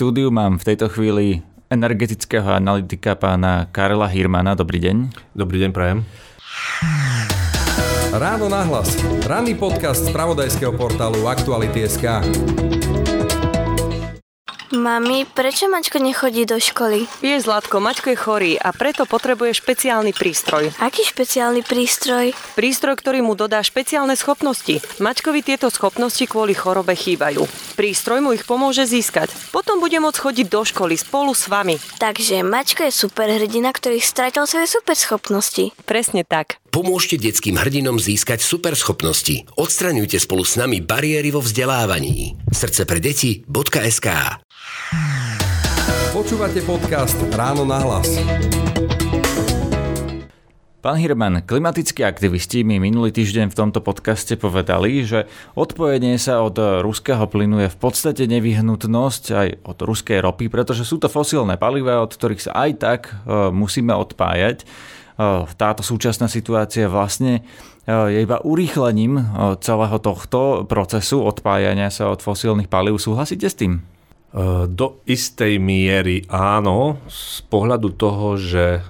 štúdiu mám v tejto chvíli energetického analytika pána Karela Hirmana. Dobrý deň. Dobrý deň, prajem. Ráno nahlas. Ranný podcast z pravodajského portálu Aktuality.sk. Mami, prečo Mačko nechodí do školy? Je Zlatko, Mačko je chorý a preto potrebuje špeciálny prístroj. Aký špeciálny prístroj? Prístroj, ktorý mu dodá špeciálne schopnosti. Mačkovi tieto schopnosti kvôli chorobe chýbajú. Prístroj mu ich pomôže získať. Potom bude môcť chodiť do školy spolu s vami. Takže Mačko je superhrdina, ktorý stratil svoje superschopnosti. Presne tak. Pomôžte detským hrdinom získať superschopnosti. Odstraňujte spolu s nami bariéry vo vzdelávaní. Srdcepredeti.sk Počúvate podcast Ráno na hlas. Pán Hirman, klimatickí aktivisti mi minulý týždeň v tomto podcaste povedali, že odpojenie sa od ruského plynu je v podstate nevyhnutnosť aj od ruskej ropy, pretože sú to fosílne paliva, od ktorých sa aj tak e, musíme odpájať. Táto súčasná situácia vlastne je iba urýchlením celého tohto procesu odpájania sa od fosílnych palív. Súhlasíte s tým? Do istej miery áno, z pohľadu toho, že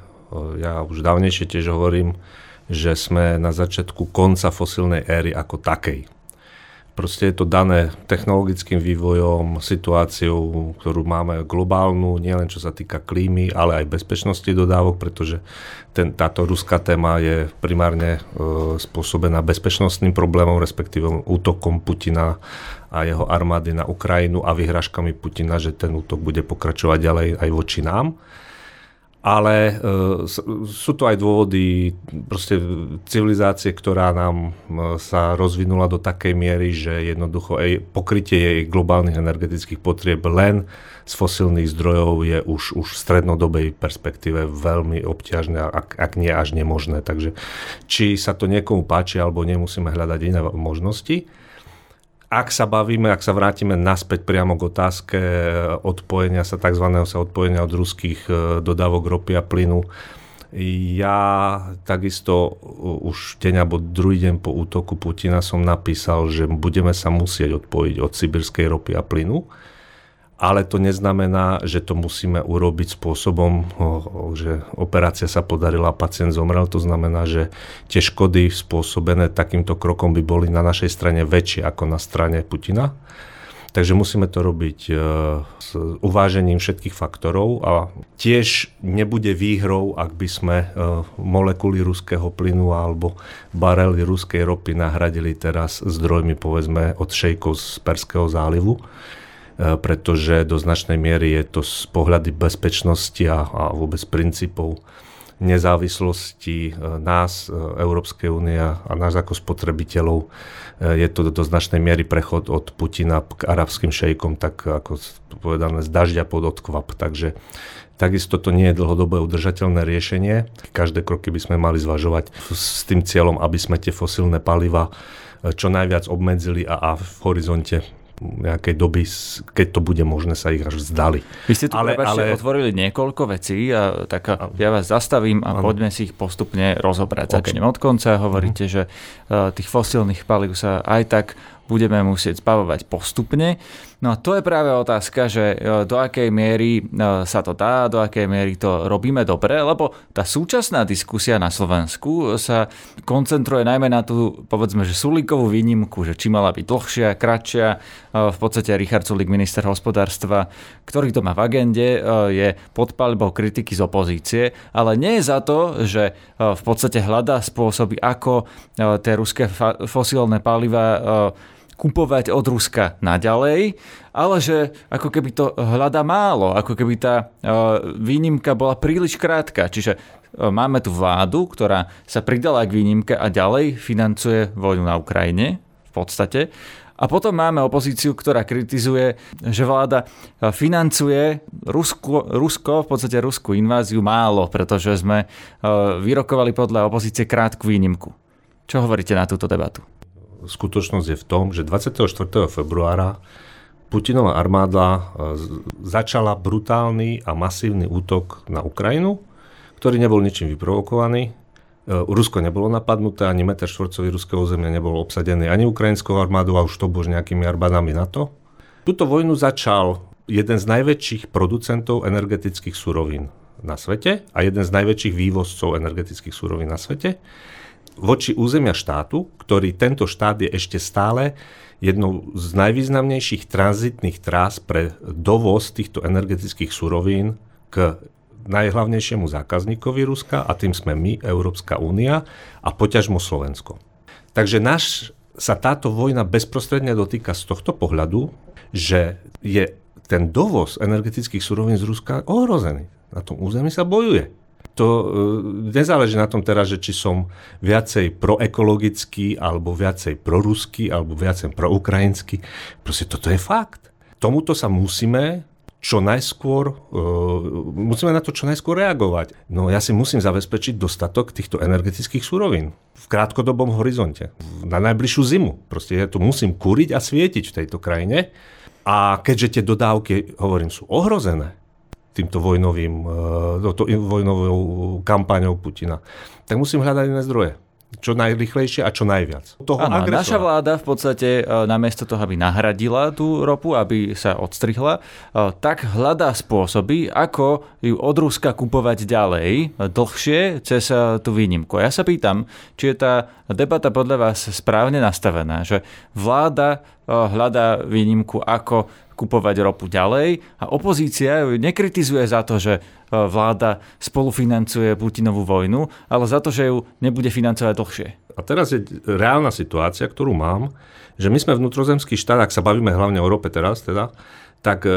ja už dávnejšie tiež hovorím, že sme na začiatku konca fosílnej éry ako takej. Proste je to dané technologickým vývojom, situáciou, ktorú máme globálnu, nielen čo sa týka klímy, ale aj bezpečnosti dodávok, pretože ten, táto ruská téma je primárne e, spôsobená bezpečnostným problémom, respektíve útokom Putina a jeho armády na Ukrajinu a vyhražkami Putina, že ten útok bude pokračovať ďalej aj voči nám ale e, sú to aj dôvody proste civilizácie, ktorá nám e, sa rozvinula do takej miery, že jednoducho aj pokrytie jej globálnych energetických potrieb len z fosílnych zdrojov je už, už v strednodobej perspektíve veľmi obťažné, ak, ak nie až nemožné. Takže či sa to niekomu páči alebo nemusíme hľadať iné možnosti ak sa bavíme, ak sa vrátime naspäť priamo k otázke odpojenia sa, tzv. sa odpojenia od ruských e, dodávok ropy a plynu, ja takisto už deň alebo druhý deň po útoku Putina som napísal, že budeme sa musieť odpojiť od sibirskej ropy a plynu ale to neznamená, že to musíme urobiť spôsobom, že operácia sa podarila a pacient zomrel. To znamená, že tie škody spôsobené takýmto krokom by boli na našej strane väčšie ako na strane Putina. Takže musíme to robiť e, s uvážením všetkých faktorov a tiež nebude výhrou, ak by sme e, molekuly ruského plynu alebo barely ruskej ropy nahradili teraz zdrojmi povedzme od šejkov z Perského zálivu pretože do značnej miery je to z pohľady bezpečnosti a, a vôbec princípov nezávislosti e, nás, e, Európskej únie a nás ako spotrebiteľov. Je to do značnej miery prechod od Putina k arabským šejkom, tak ako povedané, z dažďa pod odkvap. Takže Takisto to nie je dlhodobé udržateľné riešenie. Každé kroky by sme mali zvažovať s tým cieľom, aby sme tie fosílne paliva čo najviac obmedzili a, a v horizonte nejakej doby, keď to bude možné, sa ich až vzdali. Vy ste tu ale, ale... otvorili niekoľko vecí a tak ja vás zastavím a ano. poďme si ich postupne rozobrať. Začnem od konca. Hovoríte, uh-huh. že uh, tých fosílnych palív sa aj tak budeme musieť zbavovať postupne. No a to je práve otázka, že e, do akej miery e, sa to dá, do akej miery to robíme dobre, lebo tá súčasná diskusia na Slovensku sa koncentruje najmä na tú, povedzme, že Sulíkovú výnimku, že či mala byť dlhšia, kratšia. E, v podstate Richard Sulík, minister hospodárstva, ktorý to má v agende, je pod palbou kritiky z opozície, ale nie je za to, že v podstate hľadá spôsoby, ako tie ruské fosílne paliva kupovať od Ruska naďalej, ale že ako keby to hľada málo, ako keby tá e, výnimka bola príliš krátka. Čiže e, máme tu vládu, ktorá sa pridala k výnimke a ďalej financuje vojnu na Ukrajine v podstate. A potom máme opozíciu, ktorá kritizuje, že vláda e, financuje Rusko, Rusko v podstate ruskú inváziu málo, pretože sme vyrokovali podľa opozície krátku výnimku. Čo hovoríte na túto debatu? Skutočnosť je v tom, že 24. februára Putinová armáda e, začala brutálny a masívny útok na Ukrajinu, ktorý nebol ničím vyprovokovaný. E, Rusko nebolo napadnuté, ani meter štvorcový ruského územia nebol obsadený ani ukrajinskou armádou a už to bož nejakými armádami NATO. Tuto vojnu začal jeden z najväčších producentov energetických surovín na svete a jeden z najväčších vývozcov energetických surovín na svete voči územia štátu, ktorý tento štát je ešte stále jednou z najvýznamnejších tranzitných trás pre dovoz týchto energetických surovín k najhlavnejšiemu zákazníkovi Ruska a tým sme my, Európska únia a poťažmo Slovensko. Takže náš sa táto vojna bezprostredne dotýka z tohto pohľadu, že je ten dovoz energetických surovín z Ruska ohrozený. Na tom území sa bojuje. To e, nezáleží na tom teraz, že či som viacej proekologický, alebo viacej proruský, alebo viacej proukrajinský. Proste toto je fakt. Tomuto sa musíme čo najskôr, uh, musíme na to čo najskôr reagovať. No ja si musím zabezpečiť dostatok týchto energetických surovín v krátkodobom horizonte, na najbližšiu zimu. Proste ja to musím kúriť a svietiť v tejto krajine. A keďže tie dodávky, hovorím, sú ohrozené, týmto vojnovým, e, to, vojnovou kampaňou Putina, tak musím hľadať iné zdroje čo najrychlejšie a čo najviac. Toho ano, naša vláda v podstate e, namiesto toho, aby nahradila tú ropu, aby sa odstrihla, e, tak hľadá spôsoby, ako ju od Ruska kupovať ďalej, dlhšie, cez tú výnimku. Ja sa pýtam, či je tá debata podľa vás správne nastavená, že vláda hľadá výnimku, ako kupovať ropu ďalej a opozícia ju nekritizuje za to, že e, vláda spolufinancuje Putinovú vojnu, ale za to, že ju nebude financovať dlhšie. A teraz je reálna situácia, ktorú mám, že my sme vnútrozemský štát, ak sa bavíme hlavne o rope teraz, teda, tak e,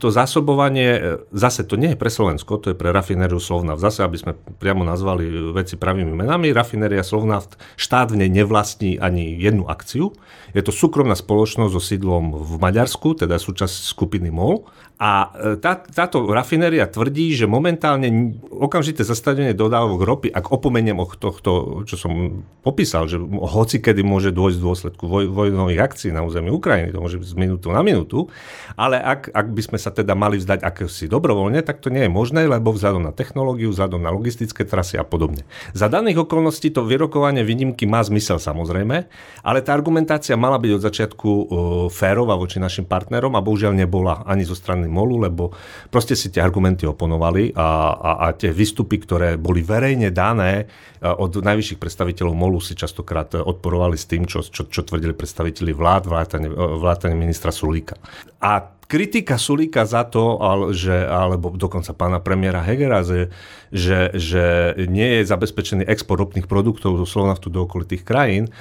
to zásobovanie, e, zase to nie je pre Slovensko, to je pre rafinériu Slovnaft. Zase, aby sme priamo nazvali veci pravými menami, rafinéria Slovnaft, štát v nej nevlastní ani jednu akciu. Je to súkromná spoločnosť so sídlom v Maďarsku, teda súčasť skupiny MOL a e, tá, táto rafinéria tvrdí, že momentálne okamžité zastavenie dodávok ropy, ak opomeniem o tohto, čo som popísal, že hoci kedy môže dôjsť v dôsledku voj, vojnových akcií na území Ukrajiny, to môže byť z minútu na minútu, ale ak, ak by sme sa teda mali vzdať akési dobrovoľne, tak to nie je možné, lebo vzhľadom na technológiu, vzhľadom na logistické trasy a podobne. Za daných okolností to vyrokovanie výnimky má zmysel samozrejme, ale tá argumentácia mala byť od začiatku uh, férová voči našim partnerom a bohužiaľ nebola ani zo strany strany MOLu, lebo proste si tie argumenty oponovali a, a, a tie výstupy, ktoré boli verejne dané e, od najvyšších predstaviteľov MOLu si častokrát odporovali s tým, čo, čo, čo tvrdili predstaviteľi vlád, vládanie, vládanie ministra Sulíka. A kritika Sulíka za to, že, alebo dokonca pána premiéra Hegera, že, že, že nie je zabezpečený export ropných produktov zo Slovnaftu do okolitých krajín,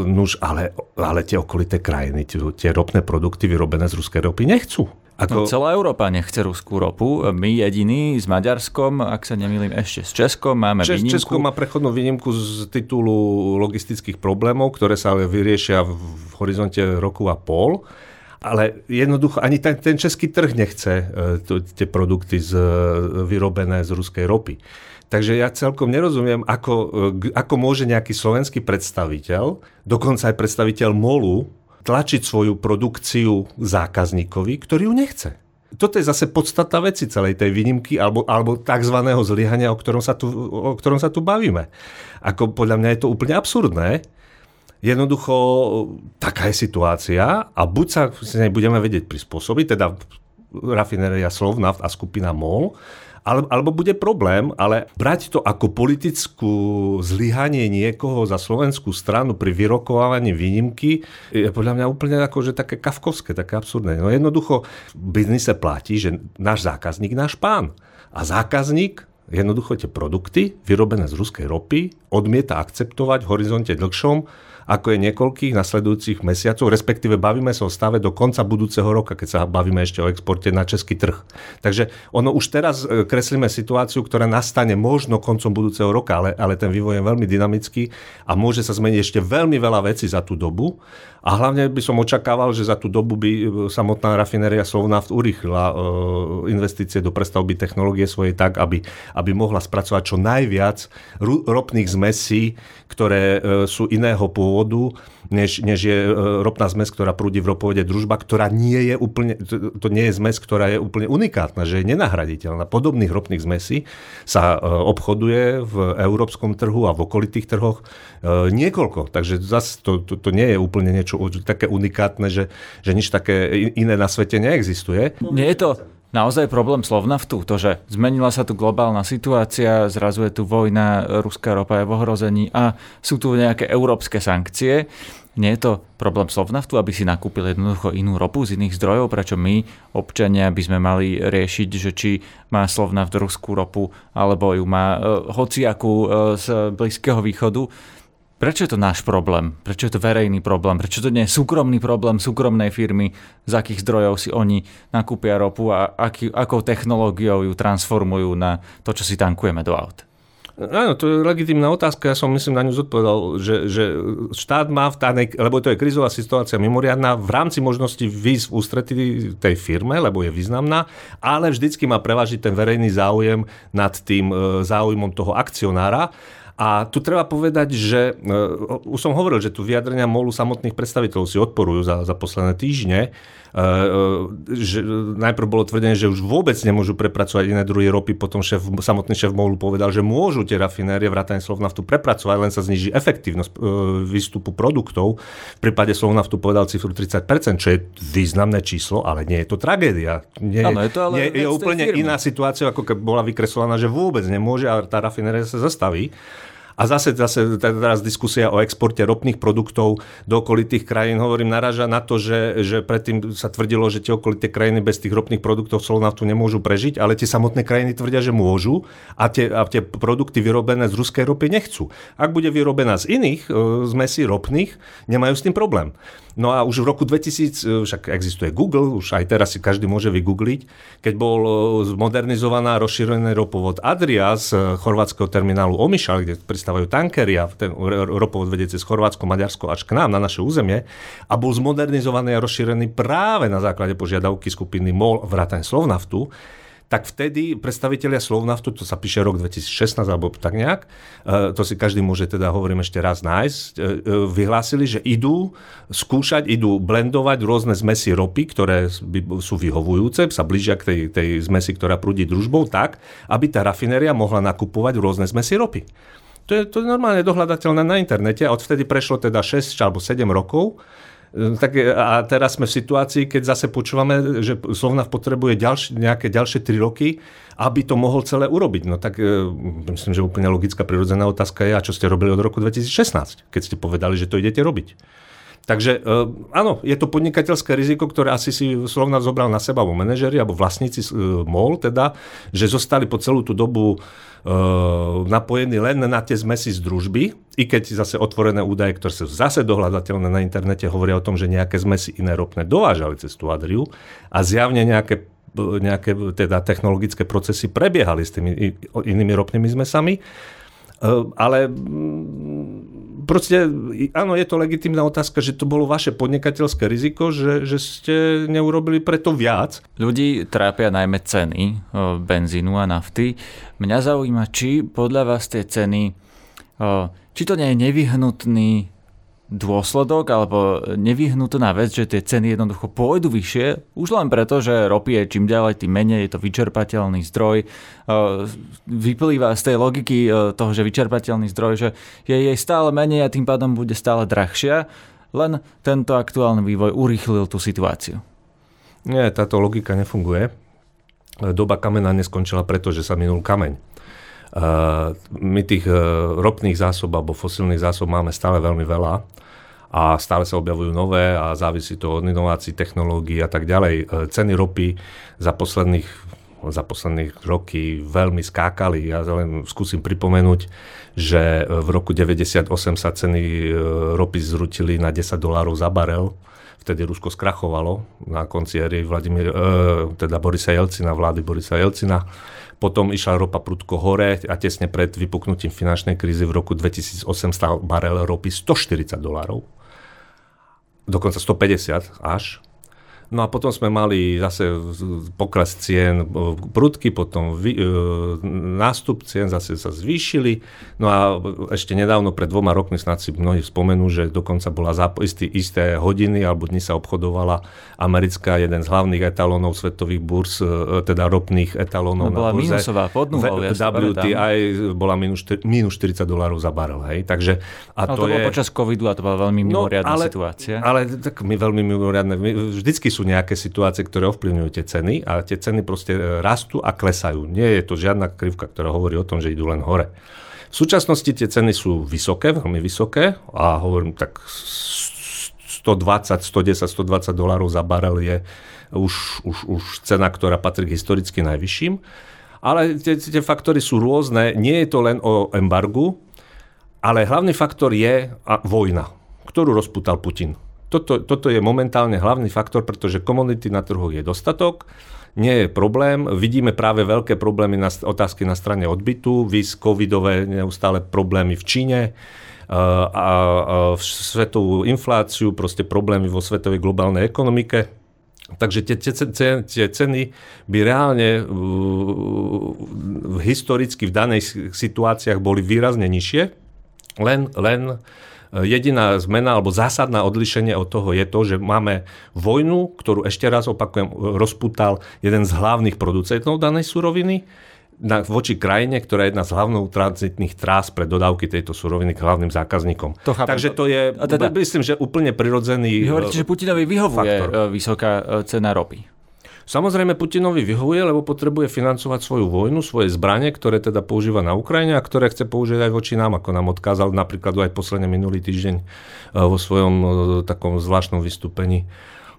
nuž, ale, ale tie okolité krajiny, tie, tie ropné produkty vyrobené z ruskej ropy nechcú. Ako... No, celá Európa nechce ruskú ropu. My jediní s Maďarskom, ak sa nemýlim, ešte s Českom máme Čes, výnimku. Česko má prechodnú výnimku z titulu logistických problémov, ktoré sa ale vyriešia v horizonte roku a pol. Ale jednoducho ani ten, ten český trh nechce e, to, tie produkty z, vyrobené z ruskej ropy. Takže ja celkom nerozumiem, ako, e, ako môže nejaký slovenský predstaviteľ, dokonca aj predstaviteľ MOLu, tlačiť svoju produkciu zákazníkovi, ktorý ju nechce. Toto je zase podstata veci celej tej výnimky alebo, alebo tzv. zlyhania, o ktorom, sa tu, o ktorom sa tu bavíme. Ako podľa mňa je to úplne absurdné. Jednoducho taká je situácia a buď sa s nej budeme vedieť prispôsobiť, teda rafinéria Slovnaft a skupina MOL, alebo bude problém, ale brať to ako politickú zlyhanie niekoho za slovenskú stranu pri vyrokovávaní výnimky je podľa mňa úplne ako, že také kafkovské, také absurdné. No jednoducho v biznise platí, že náš zákazník, náš pán. A zákazník jednoducho tie produkty vyrobené z ruskej ropy odmieta akceptovať v horizonte dlhšom ako je niekoľkých nasledujúcich mesiacov, respektíve bavíme sa o stave do konca budúceho roka, keď sa bavíme ešte o exporte na český trh. Takže ono už teraz e, kreslíme situáciu, ktorá nastane možno koncom budúceho roka, ale, ale ten vývoj je veľmi dynamický a môže sa zmeniť ešte veľmi veľa vecí za tú dobu. A hlavne by som očakával, že za tú dobu by e, samotná rafinéria Slovnaft urýchlila e, investície do prestavby technológie svojej tak, aby, aby mohla spracovať čo najviac ropných zmesí, ktoré sú iného pôvodu než, než je ropná zmes, ktorá prúdi v ropovode družba, ktorá nie je úplne, to, to nie je zmes, ktorá je úplne unikátna, že je nenahraditeľná. Podobných ropných zmesí sa obchoduje v európskom trhu a v okolitých trhoch niekoľko. Takže zase to, to, to nie je úplne niečo také unikátne, že, že nič také iné na svete neexistuje. Nie je to naozaj problém Slovnaftu? To, že zmenila sa tu globálna situácia, zrazu je tu vojna, ruská ropa je v ohrození a sú tu nejaké európske sankcie. Nie je to problém Slovnaftu, aby si nakúpil jednoducho inú ropu z iných zdrojov? Prečo my, občania, by sme mali riešiť, že či má Slovnaft ruskú ropu, alebo ju má e, hociakú e, z Blízkeho východu? Prečo je to náš problém? Prečo je to verejný problém? Prečo to nie je súkromný problém súkromnej firmy? Z akých zdrojov si oni nakúpia ropu a aký, akou technológiou ju transformujú na to, čo si tankujeme do aut? Áno, to je legitimná otázka, ja som myslím na ňu zodpovedal, že, že štát má v danej, lebo to je krizová situácia mimoriadná, v rámci možnosti výsť v ústretí tej firme, lebo je významná, ale vždycky má prevážiť ten verejný záujem nad tým e, záujmom toho akcionára. A tu treba povedať, že uh, už som hovoril, že tu vyjadrenia MOLu samotných predstaviteľov si odporujú za, za posledné týždne. Uh, že najprv bolo tvrdené, že už vôbec nemôžu prepracovať iné druhy ropy, potom šéf, samotný šéf MOLu povedal, že môžu tie rafinérie vrátane Slovnaftu prepracovať, len sa zniží efektívnosť uh, výstupu produktov. V prípade Slovnaftu povedal cifru 30%, čo je významné číslo, ale nie je to tragédia. Nie, ano, je to ale nie, je úplne iná situácia, ako keby bola vykreslovaná, že vôbec nemôže a tá rafinéria sa zastaví. A zase, zase teraz diskusia o exporte ropných produktov do okolitých krajín, hovorím, naraža na to, že, že predtým sa tvrdilo, že tie okolité krajiny bez tých ropných produktov solnaftu nemôžu prežiť, ale tie samotné krajiny tvrdia, že môžu a tie, a tie produkty vyrobené z ruskej ropy nechcú. Ak bude vyrobená z iných e, zmesí ropných, nemajú s tým problém. No a už v roku 2000, e, však existuje Google, už aj teraz si každý môže vygoogliť, keď bol e, zmodernizovaná rozšírený ropovod Adria z e, chorvátskeho terminálu Omišal, kde pristávajú tankery a ten ropovod vedie cez Chorvátsko, Maďarsko až k nám na naše územie a bol zmodernizovaný a rozšírený práve na základe požiadavky skupiny MOL vrátane Slovnaftu, tak vtedy predstavitelia Slovnaftu, to sa píše rok 2016 alebo tak nejak, e, to si každý môže teda, hovorím ešte raz, nájsť, e, e, vyhlásili, že idú skúšať, idú blendovať rôzne zmesy ropy, ktoré sú vyhovujúce, sa blížia k tej, tej zmesi, ktorá prúdi družbou tak, aby tá rafinéria mohla nakupovať rôzne zmesy ropy. To je, to je normálne dohľadateľné na internete a odvtedy prešlo teda 6 alebo 7 rokov Ehm, tak e, a teraz sme v situácii, keď zase počúvame, že Slovnav potrebuje ďalš, nejaké ďalšie 3 roky, aby to mohol celé urobiť. No tak e, myslím, že úplne logická prirodzená otázka je, a čo ste robili od roku 2016, keď ste povedali, že to idete robiť. Takže e, áno, je to podnikateľské riziko, ktoré asi si Slovna zobral na seba, alebo manažeri, alebo vlastníci MOL, teda, že zostali po celú tú dobu uh, napojení len na tie zmesi z družby, i keď zase otvorené údaje, ktoré sú zase dohľadateľné na internete, hovoria o tom, že nejaké zmesi iné ropné dovážali cez tú Adriu a zjavne nejaké nejaké teda technologické procesy prebiehali s tými inými ropnými zmesami. Ale proste, áno, je to legitimná otázka, že to bolo vaše podnikateľské riziko, že, že ste neurobili preto viac. Ľudí trápia najmä ceny benzínu a nafty. Mňa zaujíma, či podľa vás tie ceny, či to nie je nevyhnutný dôsledok alebo nevyhnutná vec, že tie ceny jednoducho pôjdu vyššie, už len preto, že ropy je čím ďalej, tým menej, je to vyčerpateľný zdroj. E, vyplýva z tej logiky e, toho, že vyčerpateľný zdroj, že je jej stále menej a tým pádom bude stále drahšia, len tento aktuálny vývoj urýchlil tú situáciu. Nie, táto logika nefunguje. Doba kamena neskončila preto, že sa minul kameň. My tých e, ropných zásob alebo fosílnych zásob máme stále veľmi veľa a stále sa objavujú nové a závisí to od inovácií, technológií a tak ďalej. E, ceny ropy za posledných za posledných roky veľmi skákali. Ja len skúsim pripomenúť, že v roku 98 sa ceny e, ropy zrutili na 10 dolárov za barel. Vtedy Rusko skrachovalo na konci éry Vladimír, e, teda Borisa Jelcina, vlády Borisa Jelcina. Potom išla ropa prudko hore a tesne pred vypuknutím finančnej krízy v roku 2008 stal barel ropy 140 dolárov dokonca 150 až. No a potom sme mali zase pokles cien prudky, potom vy, e, nástup cien zase sa zvýšili. No a ešte nedávno, pred dvoma rokmi, snad si mnohí spomenú, že dokonca bola za istý, isté hodiny alebo dni sa obchodovala americká, jeden z hlavných etalónov svetových burs, e, teda ropných etalónov no, bola na burze. minusová, pod nuhou, ja WTI bola minus, minus 40 dolárov za barel. Hej. Takže, a no, to, to je... bolo počas covidu a to bola veľmi no, mimoriadná no, ale, situácia. Ale tak my veľmi mimoriadne. Vždycky sú nejaké situácie, ktoré ovplyvňujú tie ceny a tie ceny proste e, rastú a klesajú. Nie je to žiadna krivka, ktorá hovorí o tom, že idú len hore. V súčasnosti tie ceny sú vysoké, veľmi vysoké a hovorím tak 120, 110, 120 dolárov za barel je už, už, už cena, ktorá patrí k historicky najvyšším. Ale tie, tie faktory sú rôzne. Nie je to len o embargu, ale hlavný faktor je vojna, ktorú rozputal Putin. Toto, toto je momentálne hlavný faktor, pretože komunity na trhu je dostatok, nie je problém. Vidíme práve veľké problémy na otázky na strane odbytu, vys covidové neustále problémy v Číne, a, a, a svetovú infláciu, proste problémy vo svetovej globálnej ekonomike. Takže tie, tie, tie ceny by reálne v, historicky v danej situáciách boli výrazne nižšie, len, len Jediná zmena alebo zásadná odlišenie od toho je to, že máme vojnu, ktorú ešte raz opakujem, rozputal jeden z hlavných producentov danej suroviny, na, voči krajine, ktorá je jedna z hlavnou tranzitných trás pre dodávky tejto suroviny k hlavným zákazníkom. To chápem. Takže to je, teda, myslím, že úplne prirodzený Vy hovoríte, že Putinovi vyhovuje faktor. E, vysoká e, cena ropy. Samozrejme Putinovi vyhovuje, lebo potrebuje financovať svoju vojnu, svoje zbranie, ktoré teda používa na Ukrajine a ktoré chce použiť aj voči nám, ako nám odkázal napríklad aj posledne minulý týždeň e, vo svojom e, takom zvláštnom vystúpení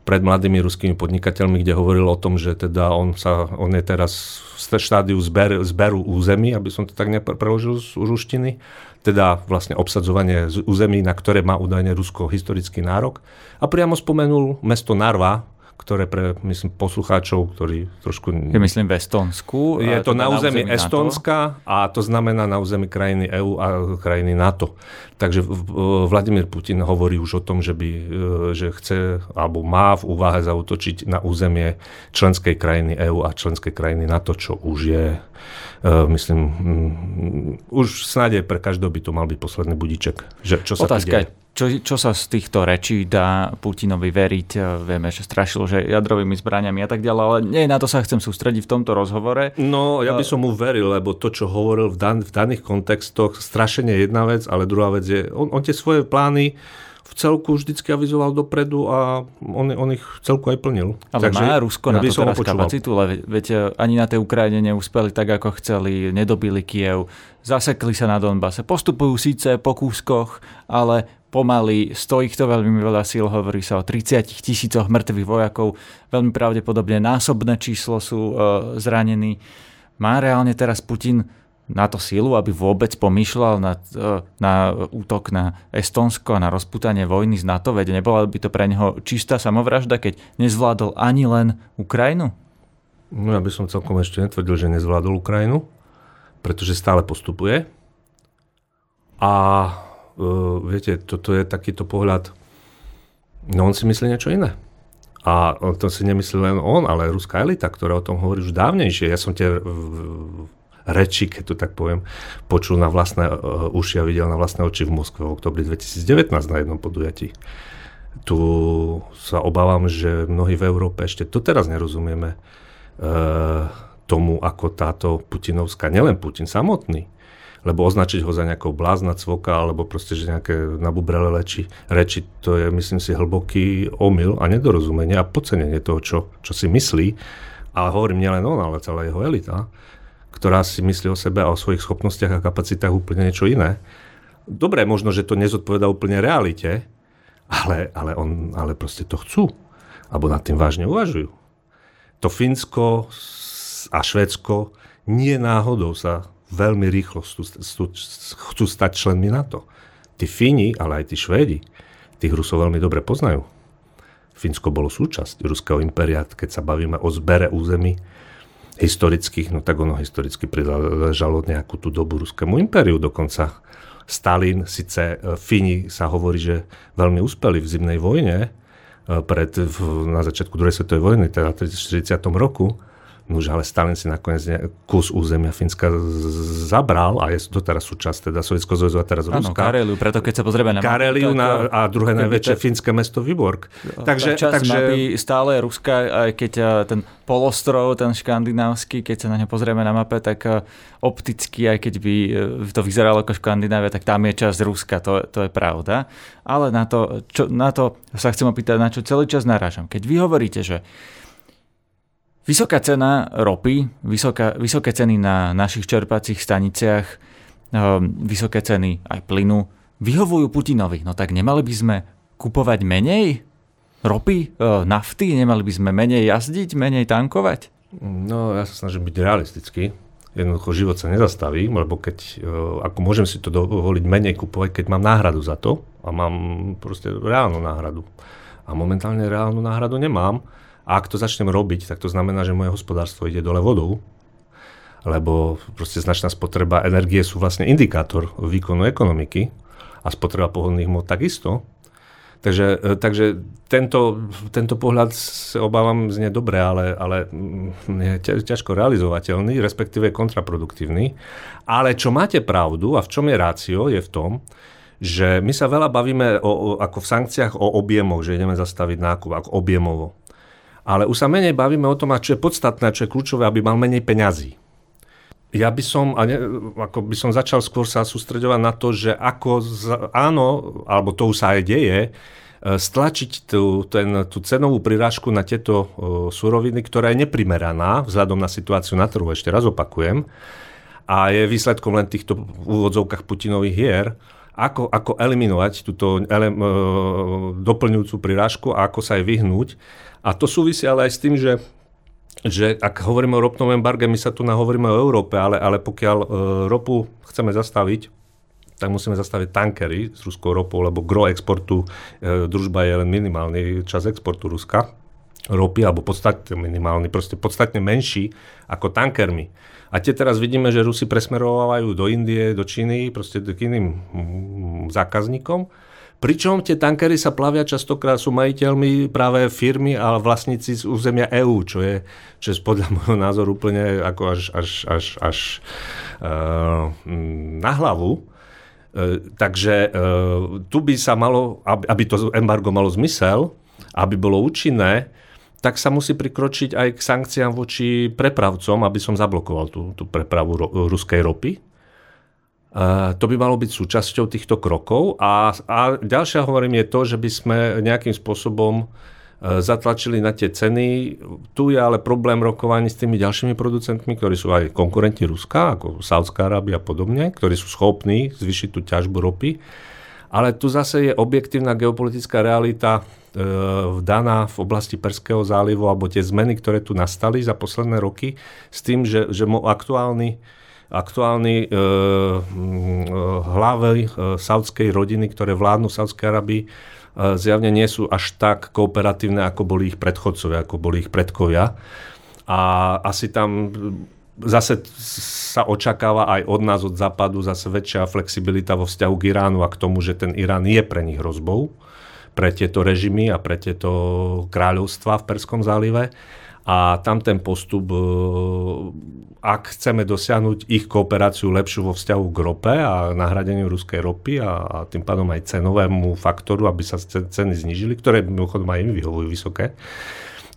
pred mladými ruskými podnikateľmi, kde hovoril o tom, že teda on, sa, on je teraz v štádiu zber, zberu území, aby som to tak nepreložil z ruštiny, teda vlastne obsadzovanie území, na ktoré má údajne Rusko historický nárok. A priamo spomenul mesto Narva, ktoré pre, myslím, poslucháčov, ktorí trošku... Ja myslím v Estonsku. Je to na území, na území Estonska NATO. a to znamená na území krajiny EÚ a krajiny NATO. Takže Vladimír Putin hovorí už o tom, že, by, e, že chce alebo má v úvahe zautočiť na územie členskej krajiny EÚ a členskej krajiny NATO, čo už je, myslím, už snáď pre každého by to mal byť posledný budiček. Že, čo sa Otázka čo, čo sa z týchto rečí dá Putinovi veriť? E, vieme, že strašilo, že jadrovými zbraniami a tak ďalej, ale nie na to sa chcem sústrediť v tomto rozhovore. No, ja by e, som mu veril, lebo to, čo hovoril v, dan- v daných kontextoch, strašenie je jedna vec, ale druhá vec je, on, on tie svoje plány v celku vždycky avizoval dopredu a on, on ich celku aj plnil. Ale Takže má Rusko ja na to teraz kapacitu, lebo veď e, ani na tej Ukrajine neúspeli tak, ako chceli, nedobili Kiev, zasekli sa na Donbase, postupujú síce po kúskoch, ale pomaly, stojí to veľmi veľa síl, hovorí sa o 30 tisícoch mŕtvych vojakov, veľmi pravdepodobne násobné číslo sú e, zranení. Má reálne teraz Putin na to sílu, aby vôbec pomýšľal na, e, na útok na Estonsko a na rozputanie vojny z NATO, veď nebola by to pre neho čistá samovražda, keď nezvládol ani len Ukrajinu? No ja by som celkom ešte netvrdil, že nezvládol Ukrajinu, pretože stále postupuje. A uh, viete, toto je takýto pohľad, no on si myslí niečo iné. A to si nemyslí len on, ale ruská elita, ktorá o tom hovorí už dávnejšie. Ja som tie reči, keď to tak poviem, počul na vlastné uh, uši a videl na vlastné oči v Moskve v oktobri 2019 na jednom podujatí. Tu sa obávam, že mnohí v Európe ešte to teraz nerozumieme uh, tomu, ako táto Putinovská, nielen Putin samotný, lebo označiť ho za nejakou blázna cvoka alebo proste, že nejaké nabubrele reči, reči, to je, myslím si, hlboký omyl a nedorozumenie a podcenenie toho, čo, čo si myslí. A hovorím nielen on, ale celá jeho elita, ktorá si myslí o sebe a o svojich schopnostiach a kapacitách úplne niečo iné. Dobre, možno, že to nezodpoveda úplne realite, ale, ale, on, ale proste to chcú. Alebo nad tým vážne uvažujú. To Fínsko a Švedsko nie náhodou sa veľmi rýchlo chcú, chcú stať členmi NATO. Tí Fíni, ale aj tí Švédi, tých Rusov veľmi dobre poznajú. Fínsko bolo súčasť Ruského impéria, keď sa bavíme o zbere území historických, no tak ono historicky priležalo nejakú tú dobu Ruskému impériu dokonca. Stalin, síce e, Fíni sa hovorí, že veľmi uspeli v zimnej vojne, pred, na začiatku druhej svetovej vojny, teda v 1940 roku, Nož, ale Stalin si nakoniec kus územia Fínska zabral a je to teraz súčasť teda Sovjetského zväzu a teraz Ruska. Áno, Kareliu, preto keď sa pozrieme na Kareliu na, a druhé najväčšie te... fínske mesto Vyborg. Takže, čas takže... mapy stále Ruska, aj keď ten polostrov, ten škandinávsky, keď sa na ňo pozrieme na mape, tak opticky, aj keď by to vyzeralo ako Škandinávia, tak tam je časť Ruska, to, to je pravda. Ale na to, čo, na to sa chcem opýtať, na čo celý čas narážam. Keď vy hovoríte, že Vysoká cena ropy, vysoká, vysoké ceny na našich čerpacích staniciach, ehm, vysoké ceny aj plynu vyhovujú Putinovi. No tak nemali by sme kupovať menej ropy, e, nafty, nemali by sme menej jazdiť, menej tankovať? No, ja sa snažím byť realistický. Jednoducho život sa nezastaví, lebo keď, e, ako môžem si to dovoliť menej kupovať, keď mám náhradu za to a mám proste reálnu náhradu. A momentálne reálnu náhradu nemám a ak to začnem robiť, tak to znamená, že moje hospodárstvo ide dole vodou, lebo proste značná spotreba energie sú vlastne indikátor výkonu ekonomiky a spotreba pohodných hmot takisto. Takže, e, takže tento, tento pohľad sa obávam znie dobre, ale, ale mm, je ťažko realizovateľný, respektíve kontraproduktívny. Ale čo máte pravdu a v čom je rácio, je v tom, že my sa veľa bavíme o, o, ako v sankciách o objemoch, že ideme zastaviť nákup ako objemovo. Ale už sa menej bavíme o tom, čo je podstatné, čo je kľúčové, aby mal menej peňazí. Ja by som, a ne, ako by som začal skôr sa sústredovať na to, že ako, z, áno, alebo to už sa aj deje, e, stlačiť tú, ten, tú cenovú prirážku na tieto uh, suroviny, ktorá je neprimeraná vzhľadom na situáciu na trhu, ešte raz opakujem, a je výsledkom len týchto v úvodzovkách Putinových hier, ako, ako eliminovať túto ele, uh, doplňujúcu prirážku a ako sa aj vyhnúť. A to súvisí ale aj s tým, že že ak hovoríme o ropnom embarge, my sa tu nahovoríme o Európe, ale, ale pokiaľ e, ropu chceme zastaviť, tak musíme zastaviť tankery s ruskou ropou, lebo gro exportu, e, družba je len minimálny čas exportu Ruska ropy, alebo podstatne minimálny, proste podstatne menší ako tankermi. A tie teraz vidíme, že Rusi presmerovajú do Indie, do Číny, proste k iným mm, zákazníkom Pričom tie tankery sa plavia častokrát sú majiteľmi práve firmy a vlastníci z územia EÚ, čo je, čo je podľa môjho názoru úplne ako až, až, až, až uh, na hlavu. Uh, takže uh, tu by sa malo, aby, aby to embargo malo zmysel, aby bolo účinné, tak sa musí prikročiť aj k sankciám voči prepravcom, aby som zablokoval tú, tú prepravu ro, ruskej ropy Eh, to by malo byť súčasťou týchto krokov. A, a ďalšia hovorím je to, že by sme nejakým spôsobom eh, zatlačili na tie ceny. Tu je ale problém rokovaní s tými ďalšími producentmi, ktorí sú aj konkurenti Ruska, ako Saudská Arábia a podobne, ktorí sú schopní zvyšiť tú ťažbu ropy. Ale tu zase je objektívna geopolitická realita e, daná v oblasti Perského zálivu alebo tie zmeny, ktoré tu nastali za posledné roky s tým, že, že aktuálny aktuálni e, hlavy e, saudskej rodiny, ktoré vládnu Saudskej Arabii, e, zjavne nie sú až tak kooperatívne, ako boli ich predchodcovia, ako boli ich predkovia. A asi tam zase sa očakáva aj od nás, od západu, zase väčšia flexibilita vo vzťahu k Iránu a k tomu, že ten Irán je pre nich hrozbou, pre tieto režimy a pre tieto kráľovstva v Perskom zálive. A tam ten postup, e, ak chceme dosiahnuť ich kooperáciu lepšiu vo vzťahu k rope a nahradeniu ruskej ropy a, a tým pádom aj cenovému faktoru, aby sa ceny znižili, ktoré mimochodom aj im vyhovujú vysoké,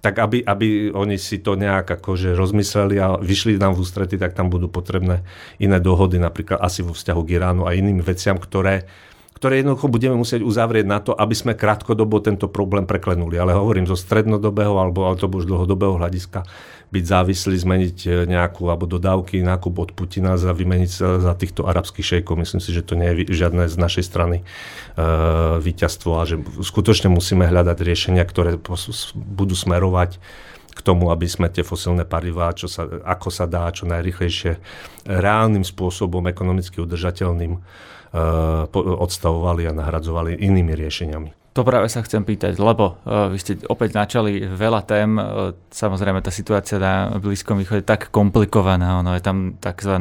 tak aby, aby oni si to nejak akože rozmysleli a vyšli nám v ústrety, tak tam budú potrebné iné dohody, napríklad asi vo vzťahu k Iránu a iným veciam, ktoré ktoré jednoducho budeme musieť uzavrieť na to, aby sme krátkodobo tento problém preklenuli. Ale hovorím zo strednodobého alebo, alebo už dlhodobého hľadiska byť závislý, zmeniť e, nejakú alebo dodávky, nákup od Putina za vymeniť sa za týchto arabských šejkov. Myslím si, že to nie je žiadne z našej strany e, víťazstvo a že skutočne musíme hľadať riešenia, ktoré budú smerovať k tomu, aby sme tie fosilné palivá, čo sa, ako sa dá, čo najrychlejšie, reálnym spôsobom, ekonomicky udržateľným, Eh, odstavovali a nahradzovali inými riešeniami. To práve sa chcem pýtať, lebo uh, vy ste opäť načali veľa tém. Uh, samozrejme, tá situácia na Blízkom východe je tak komplikovaná. Ono je tam tzv.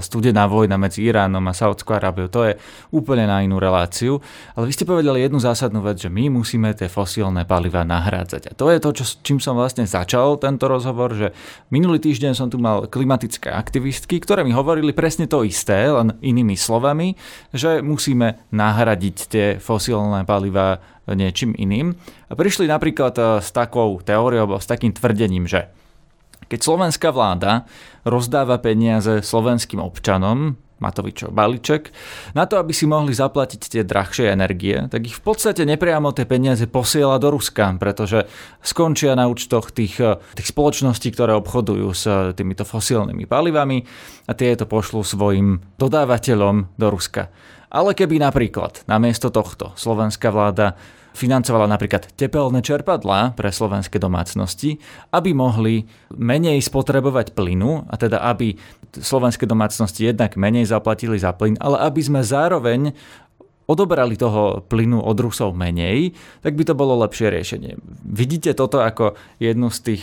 studená vojna medzi Iránom a Saudskou Arábiou. To je úplne na inú reláciu. Ale vy ste povedali jednu zásadnú vec, že my musíme tie fosílne paliva nahrádzať. A to je to, čo, čím som vlastne začal tento rozhovor, že minulý týždeň som tu mal klimatické aktivistky, ktoré mi hovorili presne to isté, len inými slovami, že musíme nahradiť tie fosílne paliva niečím iným. Prišli napríklad e, s takou teóriou, s takým tvrdením, že keď slovenská vláda rozdáva peniaze slovenským občanom, Matovičov balíček, na to, aby si mohli zaplatiť tie drahšie energie, tak ich v podstate nepriamo tie peniaze posiela do Ruska, pretože skončia na účtoch tých, e, tých spoločností, ktoré obchodujú s e, týmito fosílnymi palivami a tie to pošlú svojim dodávateľom do Ruska. Ale keby napríklad namiesto tohto slovenská vláda financovala napríklad tepelné čerpadlá pre slovenské domácnosti, aby mohli menej spotrebovať plynu, a teda aby slovenské domácnosti jednak menej zaplatili za plyn, ale aby sme zároveň odobrali toho plynu od Rusov menej, tak by to bolo lepšie riešenie. Vidíte toto ako jednu z tých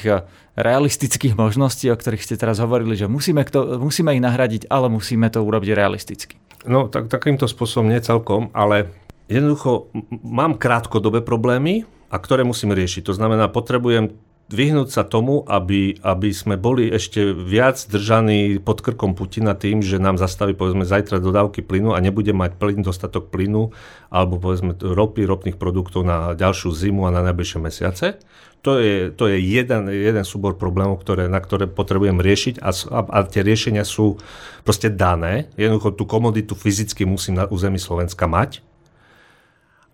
realistických možností, o ktorých ste teraz hovorili, že musíme, to, musíme ich nahradiť, ale musíme to urobiť realisticky. No, tak, takýmto spôsobom nie celkom, ale jednoducho mám krátkodobé problémy, a ktoré musím riešiť. To znamená, potrebujem vyhnúť sa tomu, aby, aby sme boli ešte viac držaní pod krkom Putina tým, že nám zastaví povedzme zajtra dodávky plynu a nebude mať plyn, dostatok plynu alebo povedzme ropy, ropných produktov na ďalšiu zimu a na najbližšie mesiace. To je, to je jeden, jeden súbor problémov, ktoré, na ktoré potrebujem riešiť a, a, a tie riešenia sú proste dané. Jednoducho tú komoditu fyzicky musím na území Slovenska mať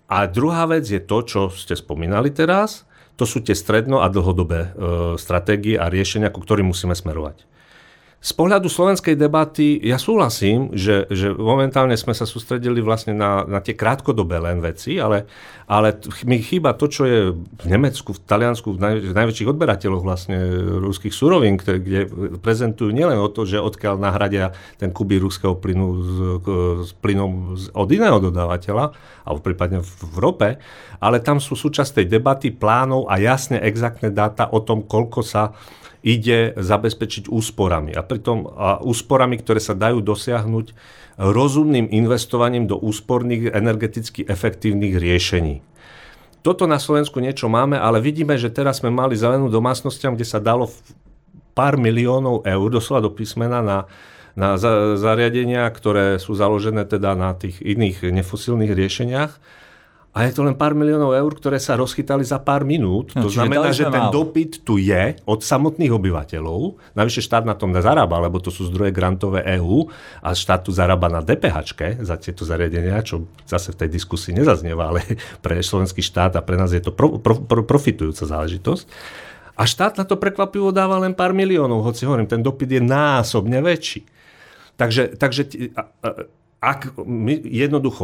a druhá vec je to, čo ste spomínali teraz, to sú tie stredno- a dlhodobé e, stratégie a riešenia, ku ktorým musíme smerovať. Z pohľadu slovenskej debaty ja súhlasím, že, že momentálne sme sa sústredili vlastne na, na tie krátkodobé len veci, ale, ale mi chýba to, čo je v Nemecku, v Taliansku, v, naj, v najväčších odberateľoch vlastne ruských surovín, kde, prezentujú nielen o to, že odkiaľ nahradia ten kuby ruského plynu s, s plynom od iného dodávateľa, alebo prípadne v rope, ale tam sú súčasť tej debaty plánov a jasne exaktné dáta o tom, koľko sa ide zabezpečiť úsporami. A pritom a úsporami, ktoré sa dajú dosiahnuť rozumným investovaním do úsporných, energeticky efektívnych riešení. Toto na Slovensku niečo máme, ale vidíme, že teraz sme mali zelenú domácnostiam, kde sa dalo pár miliónov eur, doslova do písmena, na, na zariadenia, ktoré sú založené teda na tých iných nefosilných riešeniach a je to len pár miliónov eur, ktoré sa rozchytali za pár minút. No, to znamená, že ten málo. dopyt tu je od samotných obyvateľov. Navyše štát na tom zarába, lebo to sú zdroje grantové EÚ a štát tu zarába na DPH za tieto zariadenia, čo zase v tej diskusii nezaznieva, ale pre slovenský štát a pre nás je to pro, pro, pro, profitujúca záležitosť. A štát na to prekvapivo dáva len pár miliónov, hoci hovorím, ten dopyt je násobne väčší. Takže, takže a, a, ak my jednoducho,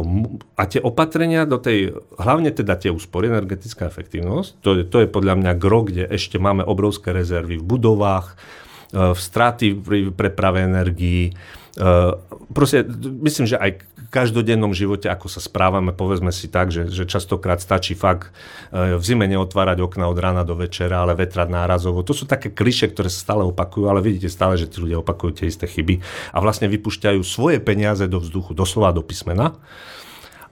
a tie opatrenia do tej, hlavne teda tie úspory, energetická efektívnosť, to je, to je podľa mňa gro, kde ešte máme obrovské rezervy v budovách, e, v straty pri preprave energií, Uh, proste, myslím, že aj každodennom živote, ako sa správame, povedzme si tak, že, že častokrát stačí fakt uh, v zime neotvárať okna od rána do večera, ale vetrať nárazovo. To sú také kliše, ktoré sa stále opakujú, ale vidíte stále, že tí ľudia opakujú tie isté chyby a vlastne vypúšťajú svoje peniaze do vzduchu, doslova do písmena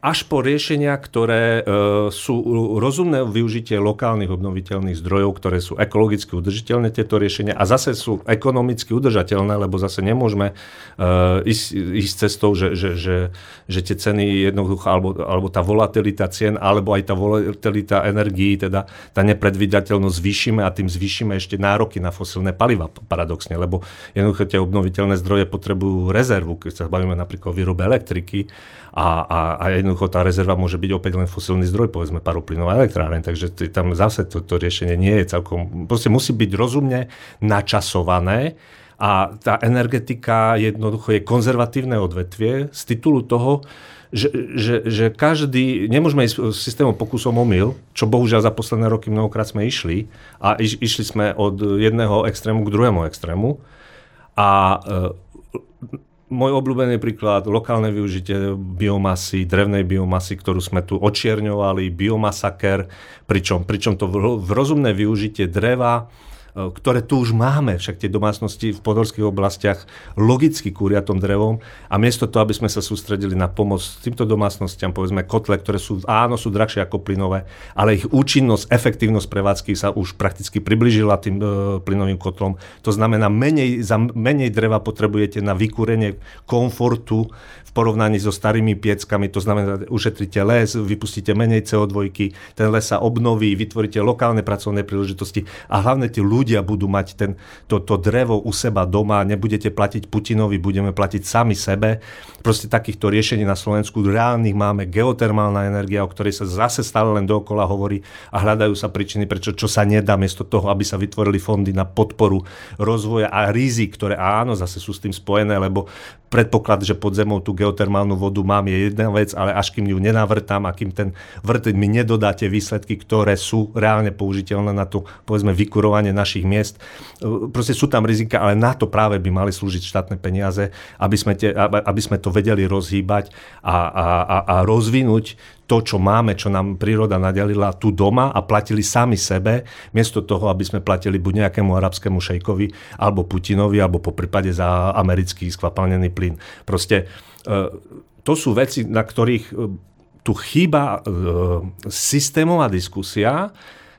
až po riešenia, ktoré e, sú rozumné využitie lokálnych obnoviteľných zdrojov, ktoré sú ekologicky udržiteľné tieto riešenia a zase sú ekonomicky udržateľné, lebo zase nemôžeme e, ísť, ísť cestou, že, že, že, že tie ceny jednoducho, alebo, alebo tá volatilita cien, alebo aj tá volatilita energií, teda tá nepredvídateľnosť zvýšime a tým zvýšime ešte nároky na fosilné paliva paradoxne, lebo jednoducho tie obnoviteľné zdroje potrebujú rezervu, keď sa bavíme napríklad o výrobe elektriky a, a, a jednoducho tá rezerva môže byť opäť len fosilný zdroj, povedzme paroplynová elektráreň, takže tam zase to, to riešenie nie je celkom, proste musí byť rozumne načasované a tá energetika jednoducho je konzervatívne odvetvie z titulu toho, že, že, že každý, nemôžeme ísť systémom pokusom omyl, čo bohužiaľ za posledné roky mnohokrát sme išli a iš, išli sme od jedného extrému k druhému extrému a e, môj obľúbený príklad, lokálne využitie biomasy, drevnej biomasy, ktorú sme tu očierňovali, biomasaker, pričom, pričom to v rozumné využitie dreva, ktoré tu už máme, však tie domácnosti v podorských oblastiach logicky kúria tom drevom a miesto toho, aby sme sa sústredili na pomoc týmto domácnostiam, povedzme kotle, ktoré sú, áno, sú drahšie ako plynové, ale ich účinnosť, efektívnosť prevádzky sa už prakticky približila tým e, plynovým kotlom. To znamená, menej, za menej dreva potrebujete na vykúrenie komfortu v porovnaní so starými pieckami, to znamená, ušetríte les, vypustíte menej CO2, ten les sa obnoví, vytvoríte lokálne pracovné príležitosti a hlavne tí ľudia ľudia budú mať ten, to, to drevo u seba doma, nebudete platiť Putinovi, budeme platiť sami sebe. Proste takýchto riešení na Slovensku reálnych máme. Geotermálna energia, o ktorej sa zase stále len dookola hovorí a hľadajú sa príčiny, prečo čo sa nedá, miesto toho, aby sa vytvorili fondy na podporu rozvoja a rizik, ktoré áno, zase sú s tým spojené, lebo predpoklad, že pod zemou tú geotermálnu vodu mám je jedna vec, ale až kým ju nenavrtám a kým ten vrt mi nedodáte výsledky, ktoré sú reálne použiteľné na to, povedzme, vykurovanie našich miest. Proste sú tam rizika, ale na to práve by mali slúžiť štátne peniaze, aby sme, te, aby sme to vedeli rozhýbať a, a, a, a rozvinúť to, čo máme, čo nám príroda nadelila tu doma a platili sami sebe, miesto toho, aby sme platili buď nejakému arabskému šejkovi, alebo Putinovi, alebo po prípade za americký skvapalnený plyn. Proste e, to sú veci, na ktorých e, tu chýba e, systémová diskusia.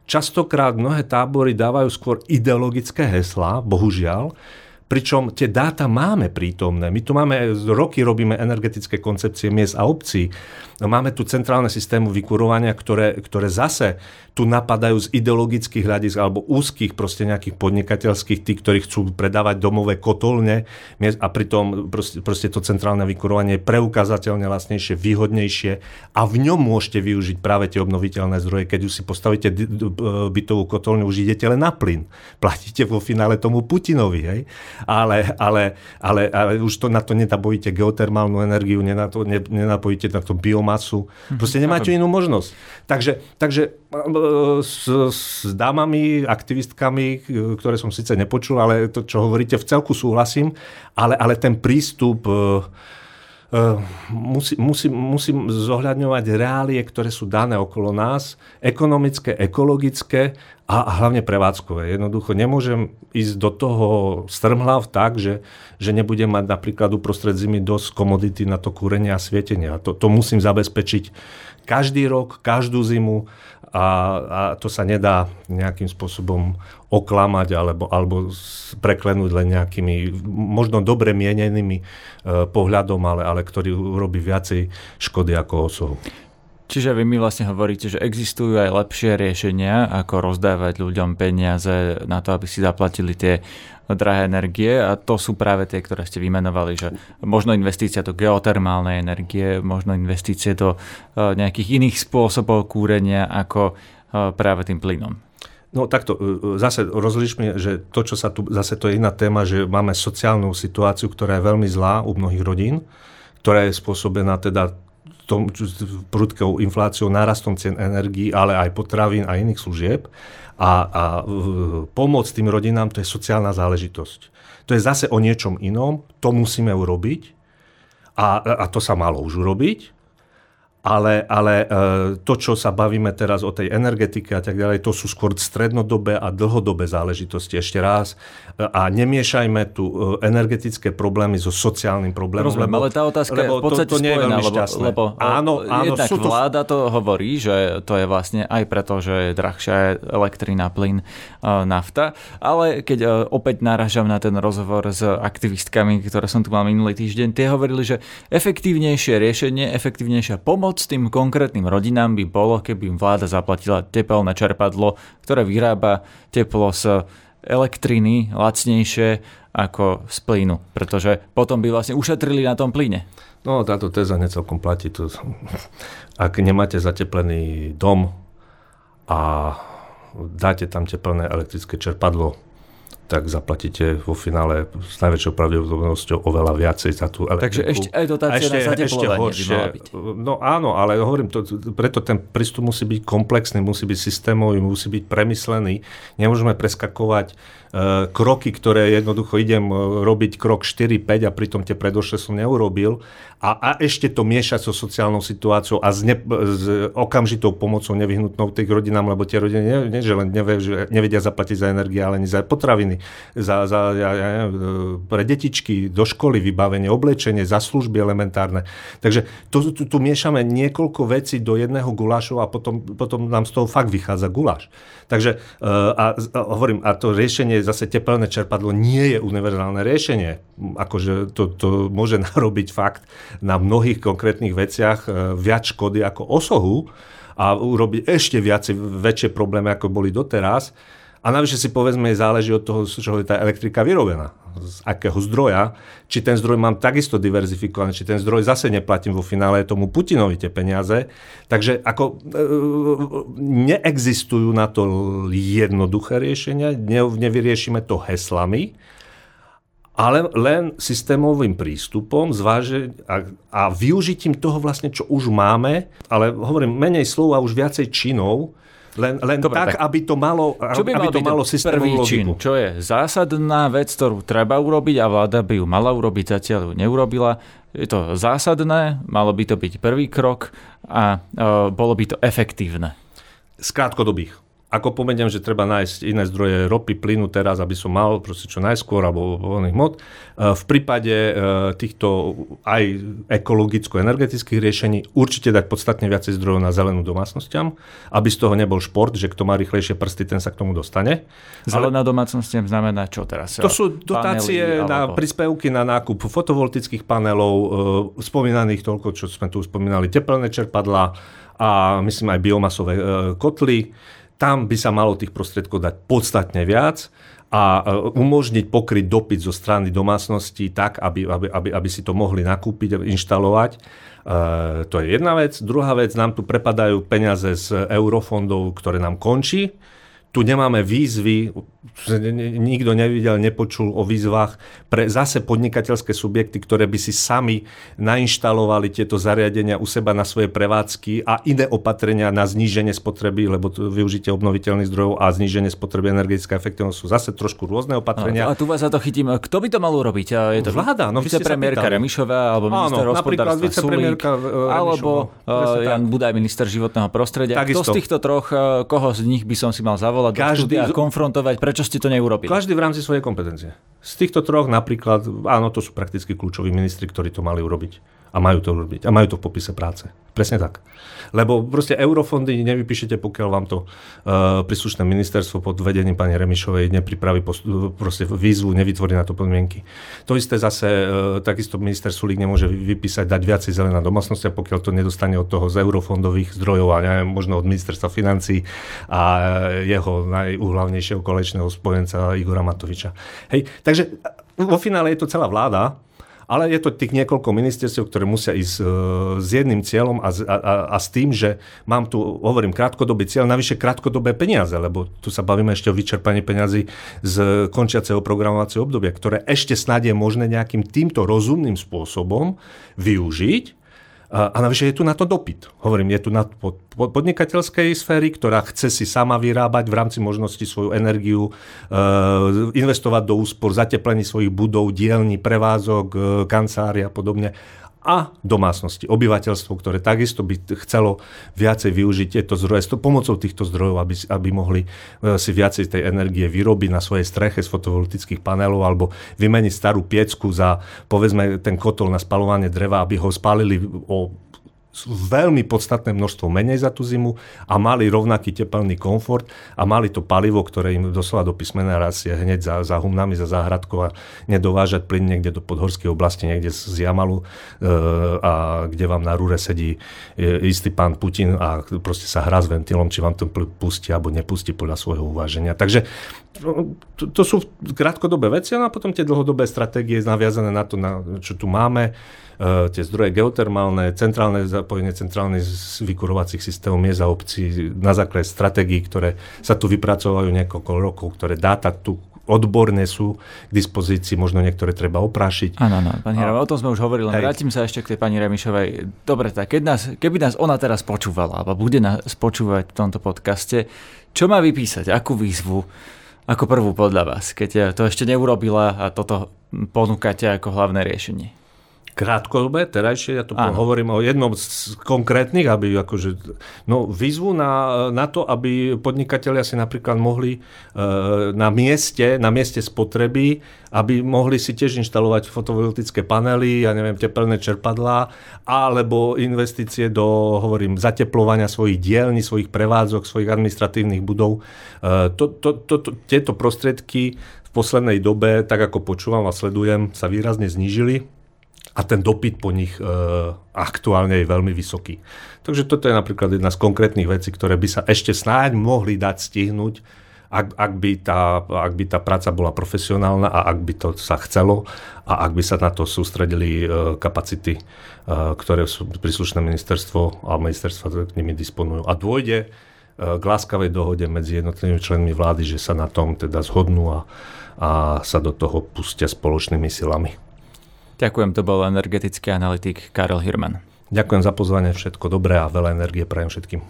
Častokrát mnohé tábory dávajú skôr ideologické heslá, bohužiaľ, Pričom tie dáta máme prítomné. My tu máme, roky robíme energetické koncepcie miest a obcí. Máme tu centrálne systémy vykurovania, ktoré, ktoré zase tu napadajú z ideologických hľadisk alebo úzkých proste nejakých podnikateľských, tí, ktorí chcú predávať domové kotolne a pritom proste, proste to centrálne vykurovanie je preukázateľne lacnejšie, výhodnejšie a v ňom môžete využiť práve tie obnoviteľné zdroje. Keď už si postavíte bytovú kotolňu, už idete len na plyn. Platíte vo finále tomu Putinovi, hej? Ale, ale, ale, ale už to na to nenapojíte geotermálnu energiu, nenapojíte na to biomasu. Proste nemáte inú možnosť. Takže, takže s, s dámami, aktivistkami, ktoré som síce nepočul, ale to, čo hovoríte, v celku súhlasím, ale, ale ten prístup Uh, musí, musí, musím zohľadňovať reálie, ktoré sú dané okolo nás, ekonomické, ekologické a, a hlavne prevádzkové. Jednoducho nemôžem ísť do toho strmhlav tak, že, že nebudem mať napríklad uprostred zimy dosť komodity na to kúrenie a svietenie. A to, to musím zabezpečiť každý rok, každú zimu a, a to sa nedá nejakým spôsobom oklamať alebo, alebo preklenúť len nejakými možno dobre mienenými e, pohľadom, ale, ale ktorý robí viacej škody ako osohu. Čiže vy mi vlastne hovoríte, že existujú aj lepšie riešenia, ako rozdávať ľuďom peniaze na to, aby si zaplatili tie drahé energie a to sú práve tie, ktoré ste vymenovali, že možno investícia do geotermálnej energie, možno investície do e, nejakých iných spôsobov kúrenia ako e, práve tým plynom. No takto, e, zase rozlišme, že to, čo sa tu, zase to je iná téma, že máme sociálnu situáciu, ktorá je veľmi zlá u mnohých rodín, ktorá je spôsobená teda tom, prudkou infláciou, nárastom cien energií, ale aj potravín a iných služieb. A, a pomoc tým rodinám to je sociálna záležitosť. To je zase o niečom inom, to musíme urobiť a, a to sa malo už urobiť ale, ale e, to, čo sa bavíme teraz o tej energetike a tak ďalej, to sú skôr strednodobé a dlhodobé záležitosti. Ešte raz. A nemiešajme tu e, energetické problémy so sociálnym problémom. Rozumiem, lebo, ale tá otázka lebo je v podstate to, to nie je veľmi šťastné. Lebo, lebo áno, áno, jednak sú to... vláda to hovorí, že to je vlastne aj preto, že je drahšia elektrina, plyn, e, nafta. Ale keď opäť naražam na ten rozhovor s aktivistkami, ktoré som tu mal minulý týždeň, tie hovorili, že efektívnejšie riešenie, efektívnejšia pomoc Pomoc tým konkrétnym rodinám by bolo, keby im vláda zaplatila tepelné čerpadlo, ktoré vyrába teplo z elektriny lacnejšie ako z plynu, pretože potom by vlastne ušetrili na tom plyne. No, táto téza necelkom platí. Tu. Ak nemáte zateplený dom a dáte tam teplné elektrické čerpadlo, tak zaplatíte vo finále s najväčšou pravdepodobnosťou oveľa viacej za tú elektriku. Takže ešte aj dotácia ešte, na ešte horšie. By byť. No áno, ale hovorím, to, preto ten prístup musí byť komplexný, musí byť systémový, musí byť premyslený. Nemôžeme preskakovať kroky, ktoré jednoducho idem e, robiť krok 4-5 a pritom tie predošle som neurobil a, a ešte to miešať so sociálnou situáciou a s, ne, s okamžitou pomocou nevyhnutnou tých rodinám, lebo tie rodiny nie, nie, že len nevedia zaplatiť za energie, ale ani za potraviny, za, za ja, ja, pre detičky do školy vybavenie, oblečenie, za služby elementárne. Takže tu, tu, tu miešame niekoľko vecí do jedného gulášu a potom, potom nám z toho fakt vychádza guláš. Takže a, a hovorím, a to riešenie, zase tepelné čerpadlo nie je univerzálne riešenie. Akože to, to môže narobiť fakt na mnohých konkrétnych veciach e, viac škody ako osohu a urobiť ešte viac, väčšie problémy, ako boli doteraz. A navyše si povedzme, záleží od toho, z čoho je tá elektrika vyrobená. Z akého zdroja. Či ten zdroj mám takisto diverzifikovaný, či ten zdroj zase neplatím vo finále tomu Putinovi tie peniaze. Takže ako e, neexistujú na to jednoduché riešenia, ne, nevyriešime to heslami, ale len systémovým prístupom zváže a, a využitím toho vlastne, čo už máme, ale hovorím menej slov a už viacej činov, len, len Dobre, tak, tak, aby to malo, čo by aby to malo systémovú. Čin, čo je zásadná vec, ktorú treba urobiť a vláda by ju mala urobiť, zatiaľ ju neurobila. Je to zásadné, malo by to byť prvý krok a uh, bolo by to efektívne. Z krátkodobých ako pomeniem, že treba nájsť iné zdroje ropy, plynu teraz, aby som mal proste čo najskôr, alebo voľných mod. E, v prípade e, týchto aj ekologicko-energetických riešení určite dať podstatne viacej zdrojov na zelenú domácnostiam, aby z toho nebol šport, že kto má rýchlejšie prsty, ten sa k tomu dostane. Zelená Ale... domácnostiam znamená čo teraz? To sú dotácie panely, na alebo... príspevky na nákup fotovoltických panelov, e, spomínaných toľko, čo sme tu spomínali, teplné čerpadla a myslím aj biomasové kotly tam by sa malo tých prostriedkov dať podstatne viac a e, umožniť pokryť dopyt zo strany domácností tak, aby, aby, aby, aby si to mohli nakúpiť a inštalovať. E, to je jedna vec. Druhá vec, nám tu prepadajú peniaze z eurofondov, ktoré nám končí tu nemáme výzvy, nikto nevidel, nepočul o výzvach pre zase podnikateľské subjekty, ktoré by si sami nainštalovali tieto zariadenia u seba na svoje prevádzky a iné opatrenia na zníženie spotreby, lebo využitie obnoviteľných zdrojov a zníženie spotreby energetická efektivnosť sú zase trošku rôzne opatrenia. A tu vás za to chytím. Kto by to mal urobiť? Je to vláda, no vicepremiérka Remišová, alebo minister Áno, hospodárstva Sulík, e, alebo uh, Jan Budaj, minister životného prostredia. Takisto. Kto z týchto troch, e, koho z nich by som si mal zavolať? Zavolať každý, do a konfrontovať, prečo ste to neurobili? Každý v rámci svojej kompetencie. Z týchto troch napríklad, áno, to sú prakticky kľúčoví ministri, ktorí to mali urobiť. A majú to urobiť. A majú to v popise práce. Presne tak. Lebo proste eurofondy nevypíšete, pokiaľ vám to uh, príslušné ministerstvo pod vedením pani Remišovej nepripraví post- proste výzvu, nevytvorí na to podmienky. To isté zase, uh, takisto minister Sulík nemôže vypísať, dať viacej zelená domácnosti, pokiaľ to nedostane od toho z eurofondových zdrojov a neviem, možno od ministerstva financí a jeho najúhlavnejšieho kolečného spojenca Igora Matoviča. Hej, takže vo finále je to celá vláda, ale je to tých niekoľko ministerstiev, ktoré musia ísť uh, s jedným cieľom a, a, a s tým, že mám tu, hovorím, krátkodobý cieľ, navyše krátkodobé peniaze, lebo tu sa bavíme ešte o vyčerpaní peniazy z končiaceho programovacieho obdobia, ktoré ešte snad je možné nejakým týmto rozumným spôsobom využiť a, navyše je tu na to dopyt. Hovorím, je tu na pod, pod, podnikateľskej sféry, ktorá chce si sama vyrábať v rámci možnosti svoju energiu, e, investovať do úspor, zateplení svojich budov, dielní, prevázok, e, a podobne a domácnosti, obyvateľstvo, ktoré takisto by chcelo viacej využiť tieto zdroje, pomocou týchto zdrojov, aby, aby mohli e, si viacej tej energie vyrobiť na svojej streche z fotovoltických panelov alebo vymeniť starú piecku za, povedzme, ten kotol na spalovanie dreva, aby ho spálili o veľmi podstatné množstvo menej za tú zimu a mali rovnaký tepelný komfort a mali to palivo, ktoré im doslova do písmena rastie hneď za, za humnami, za záhradkou a nedovážať plyn niekde do podhorskej oblasti, niekde z Jamalu e, a kde vám na rúre sedí e, istý pán Putin a proste sa hrá s ventilom, či vám to pustí alebo nepustí podľa svojho uváženia. Takže no, to, to sú krátkodobé veci a potom tie dlhodobé stratégie naviazané na to, na, čo tu máme Eh, tie zdroje geotermálne, centrálne zapojenie centrálnych vykurovacích systémov miest a obcí na základe stratégií, ktoré sa tu vypracovajú niekoľko rokov, ktoré dáta tu odborné sú k dispozícii, možno niektoré treba oprášiť. Áno, áno, pani a... o tom sme už hovorili, len vrátim sa ešte k tej pani Remišovej. Dobre, tak keď nás, keby nás ona teraz počúvala, alebo bude nás počúvať v tomto podcaste, čo má vypísať, akú výzvu, ako prvú podľa vás, keď to ešte neurobila a toto ponúkate ako hlavné riešenie? Krátkodobé, terajšie, ja to Áno. hovorím o jednom z konkrétnych, aby akože, no výzvu na, na to, aby podnikatelia si napríklad mohli e, na mieste, na mieste spotreby, aby mohli si tiež inštalovať fotovoltické panely, ja neviem, tepelné čerpadlá, alebo investície do, hovorím, zateplovania svojich dielní, svojich prevádzok, svojich administratívnych budov. E, to, to, to, to, tieto prostriedky v poslednej dobe, tak ako počúvam a sledujem, sa výrazne znížili a ten dopyt po nich e, aktuálne je veľmi vysoký. Takže toto je napríklad jedna z konkrétnych vecí, ktoré by sa ešte snáď mohli dať stihnúť, ak, ak, by tá, ak by tá práca bola profesionálna a ak by to sa chcelo a ak by sa na to sústredili e, kapacity, e, ktoré sú príslušné ministerstvo a ministerstva k nimi disponujú. A dôjde e, k láskavej dohode medzi jednotlivými členmi vlády, že sa na tom teda zhodnú a, a sa do toho pustia spoločnými silami. Ďakujem, to bol energetický analytik Karel Hirman. Ďakujem za pozvanie, všetko dobré a veľa energie prajem všetkým.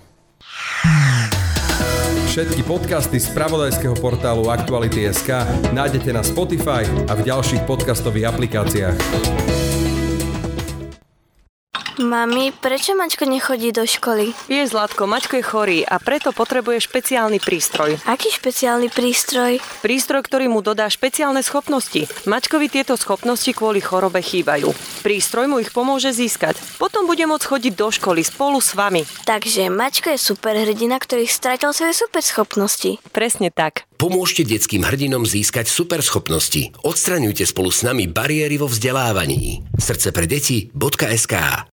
Všetky podcasty z pravodajského portálu Aktuality.sk nájdete na Spotify a v ďalších podcastových aplikáciách. Mami, prečo Mačko nechodí do školy? Je Zlatko, Mačko je chorý a preto potrebuje špeciálny prístroj. Aký špeciálny prístroj? Prístroj, ktorý mu dodá špeciálne schopnosti. Mačkovi tieto schopnosti kvôli chorobe chýbajú. Prístroj mu ich pomôže získať. Potom bude môcť chodiť do školy spolu s vami. Takže Mačko je superhrdina, ktorý stratil svoje superschopnosti. Presne tak. Pomôžte detským hrdinom získať superschopnosti. Odstraňujte spolu s nami bariéry vo vzdelávaní. Srdce pre deti.sk